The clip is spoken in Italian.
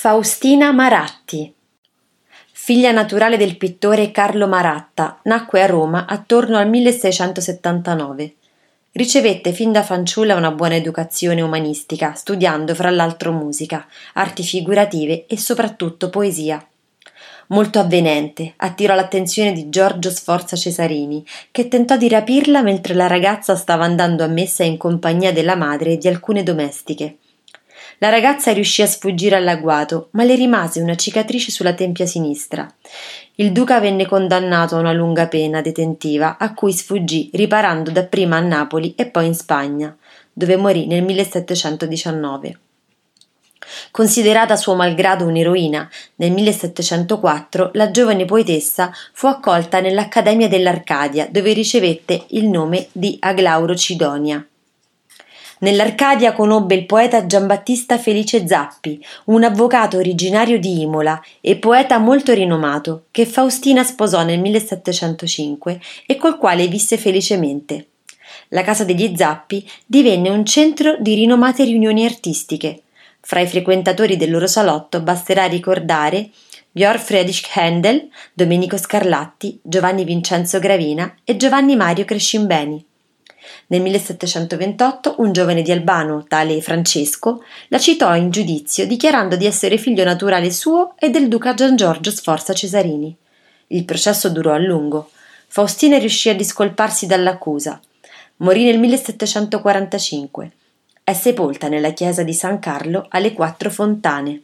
Faustina Maratti Figlia naturale del pittore Carlo Maratta, nacque a Roma attorno al 1679. Ricevette fin da fanciulla una buona educazione umanistica, studiando fra l'altro musica, arti figurative e soprattutto poesia. Molto avvenente, attirò l'attenzione di Giorgio Sforza Cesarini, che tentò di rapirla mentre la ragazza stava andando a messa in compagnia della madre e di alcune domestiche. La ragazza riuscì a sfuggire all'agguato, ma le rimase una cicatrice sulla tempia sinistra. Il duca venne condannato a una lunga pena detentiva, a cui sfuggì riparando dapprima a Napoli e poi in Spagna, dove morì nel 1719. Considerata suo malgrado un'eroina, nel 1704 la giovane poetessa fu accolta nell'Accademia dell'Arcadia, dove ricevette il nome di Aglauro Cidonia. Nell'Arcadia conobbe il poeta Giambattista Felice Zappi, un avvocato originario di Imola e poeta molto rinomato, che Faustina sposò nel 1705 e col quale visse felicemente. La casa degli Zappi divenne un centro di rinomate riunioni artistiche. Fra i frequentatori del loro salotto basterà ricordare Georg Friedrich Händel, Domenico Scarlatti, Giovanni Vincenzo Gravina e Giovanni Mario Crescimbeni. Nel 1728 un giovane di Albano, tale Francesco, la citò in giudizio dichiarando di essere figlio naturale suo e del duca Gian Giorgio Sforza Cesarini. Il processo durò a lungo. Faustina riuscì a discolparsi dall'accusa. Morì nel 1745. È sepolta nella chiesa di San Carlo alle Quattro Fontane.